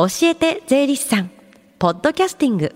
教えて税理士さん。ポッドキャスティング。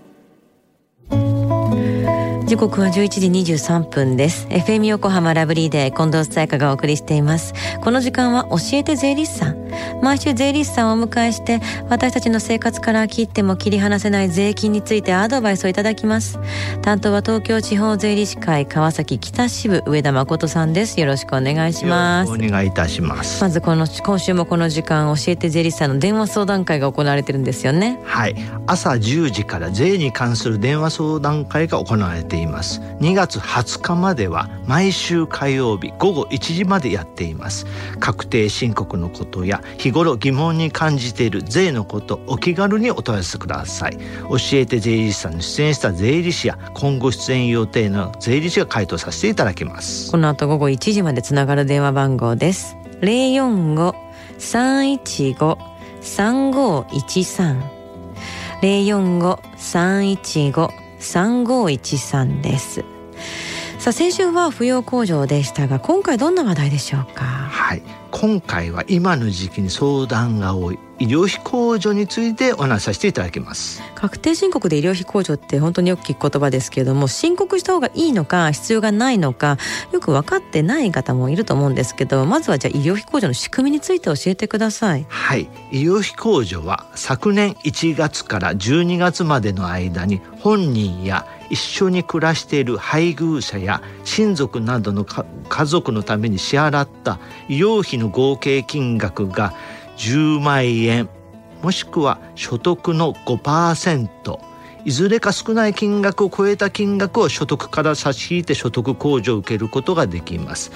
時刻は11時23分です。FM 横浜ラブリーで近藤紗友香がお送りしています。この時間は教えて税理士さん。毎週税理士さんをお迎えして私たちの生活から切っても切り離せない税金についてアドバイスをいただきます。担当は東京地方税理士会川崎北支部上田誠さんです。よろしくお願いします。お願いいたします。まずこの今週もこの時間教えて税理士さんの電話相談会が行われてるんですよね。はい。朝10時から税に関する電話相談会が行われています。2月20日までは毎週火曜日午後1時までやっています。確定申告のことや日頃疑問に感じている税のことお気軽にお問い合わせください。教えて税理士さんに出演した税理士や今後出演予定の税理士が回答させていただきます。この後午後1時までつながる電話番号です。045-315-3513 045-315-3513です。さあ先週は扶養控除でしたが今回どんな話題でしょうか？はい。今回は今の時期に相談が多い。医療費控除についてお話しさせていただきます。確定申告で医療費控除って本当によく聞く言葉ですけれども申告した方がいいのか必要がないのかよく分かってない方もいると思うんですけどまずはじゃあ医療費控除の仕組みについて教えてください。はい。医療費控除は昨年1月から12月までの間に本人や一緒に暮らしている配偶者や親族などの家族のために支払った医療費の合計金額が10万円もしくは所得の5%いずれか少ない金額を超えた金額を所得から差し引いて所得控除を受けることができます。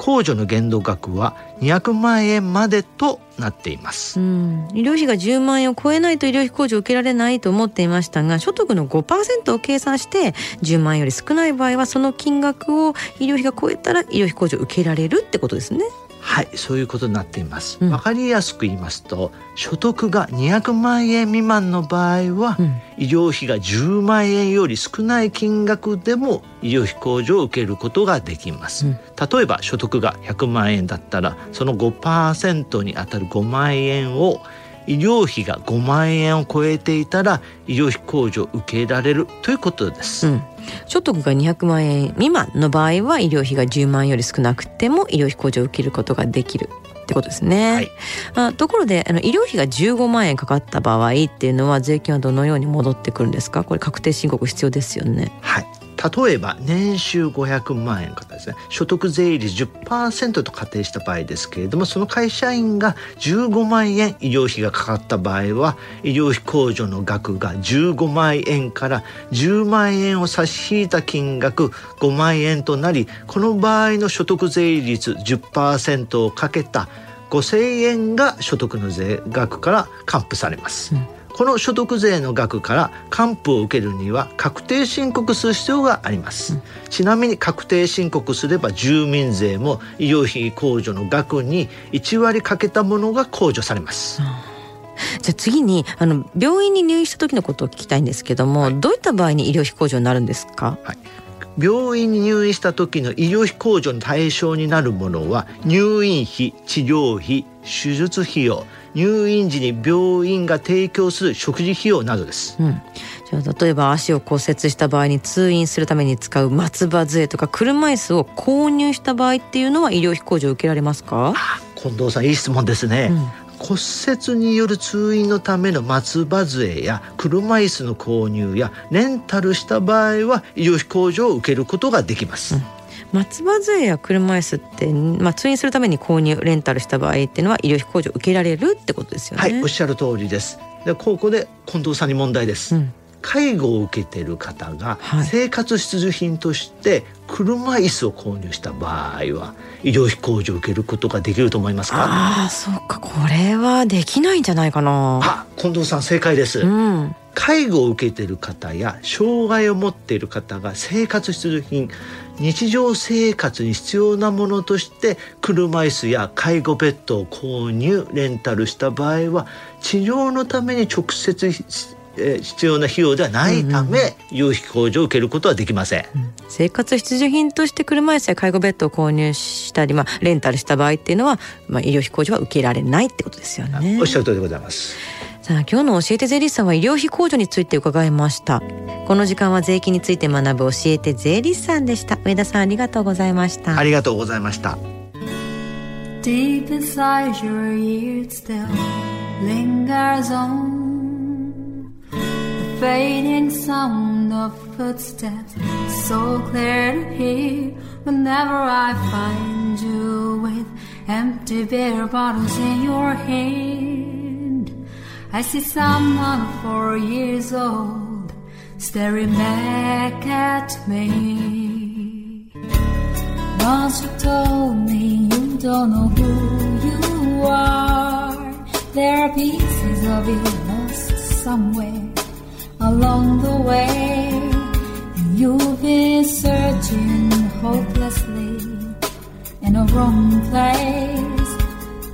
控除の限度額は200万円までとなっています、うん、医療費が10万円を超えないと医療費控除を受けられないと思っていましたが所得の5%を計算して10万円より少ない場合はその金額を医療費が超えたら医療費控除を受けられるってことですね。はいそういうことになっています、わかりやすく言いますと所得が200万円未満の場合は、うん、医療費が10万円より少ない金額でも医療費控除を受けることができます、うん、例えば所得が100万円だったらその5%にあたる5万円を医療費が5万円を超えていたら医療費控除を受けられるということです、うん所得が200万円未満の場合は医療費が10万円より少なくても医療費控除を受けることができるってことですね。はい、あところであの医療費が15万円かかった場合っていうのは税金はどのように戻ってくるんですか？これ確定申告必要ですよね。はい例えば年収500万円方ですね所得税率10%と仮定した場合ですけれどもその会社員が15万円医療費がかかった場合は医療費控除の額が15万円から10万円を差し引いた金額5万円となりこの場合の所得税率10%をかけた5,000円が所得の税額から還付されます。うんこの所得税の額から還付を受けるには確定申告する必要があります、うん、ちなみに確定申告すれば住民税も医療費控除の額に1割かけたものが控除されます、うんじゃあ次にあの病院に入院した時のことを聞きたいんですけども、はい、どういった場合に医療費控除になるんですか、はい、病院に入院した時の医療費控除の対象になるものは入院費治療費手術費用入院時に病院が提供する食事費用などです、うん、じゃあ例えば足を骨折した場合に通院するために使う松葉杖とか車椅子を購入した場合っていうのは医療費控除を受けられますか？近藤さんいい質問ですね、うん。骨折による通院のための松葉杖や車椅子の購入やレンタルした場合は医療費控除を受けることができます、うん松葉杖や車椅子って、まあ、通院するために購入レンタルした場合っていうのは医療費控除受けられるってことですよね。はいおっしゃる通りです。でここで近藤さんに問題です。うん。介護を受けている方が生活必需品として車椅子を購入した場合は医療費控除を受けることができると思いますか？ああそうか。これはできないんじゃないかな。あ近藤さん正解です、うん、介護を受けている方や障害を持っている方が生活必需品日常生活に必要なものとして車椅子や介護ベッドを購入レンタルした場合は治療のために直接必要な費用ではないため、医療費控除を受けることはできません、うん、生活必需品として車椅子や介護ベッドを購入したり、まあ、レンタルした場合っていうのは、まあ、医療費控除は受けられないってことですよね。おっしゃる通りでございますさあ今日の教えて税理士さんは医療費控除について伺いましたこの時間は税金について学ぶ教えて税理士さんでした上田さんありがとうございましたありがとうございました Deep inside your ears still lingers on the fading sound of footsteps, so clear to hear whenever I find you with empty beer bottles in your hand. I see someone four years old staring back at me. Once you told me you don't know who you are. There are pieces of you lost somewhere along the way. And you've been searching hopelessly in a wrong place.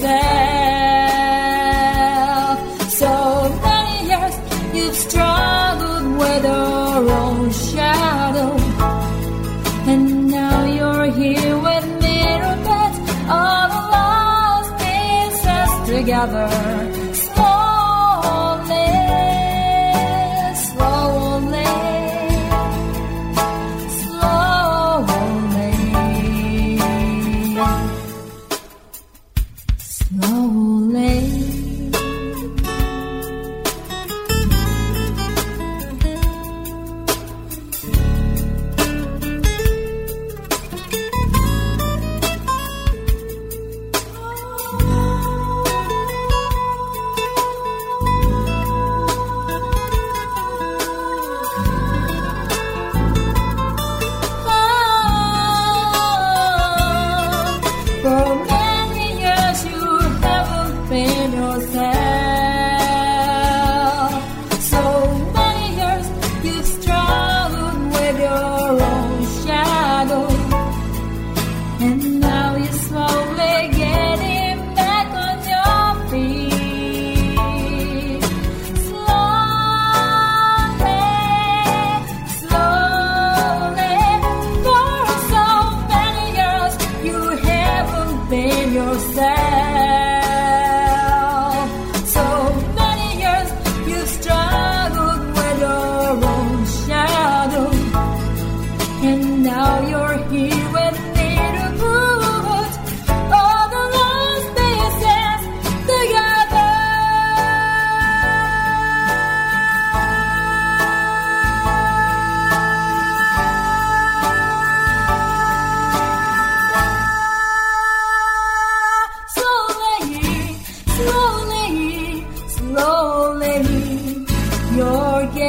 yourself. So many years you've struggled with your own shadow. And now you're here with mirror beds, all the lost pieces together.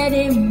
let him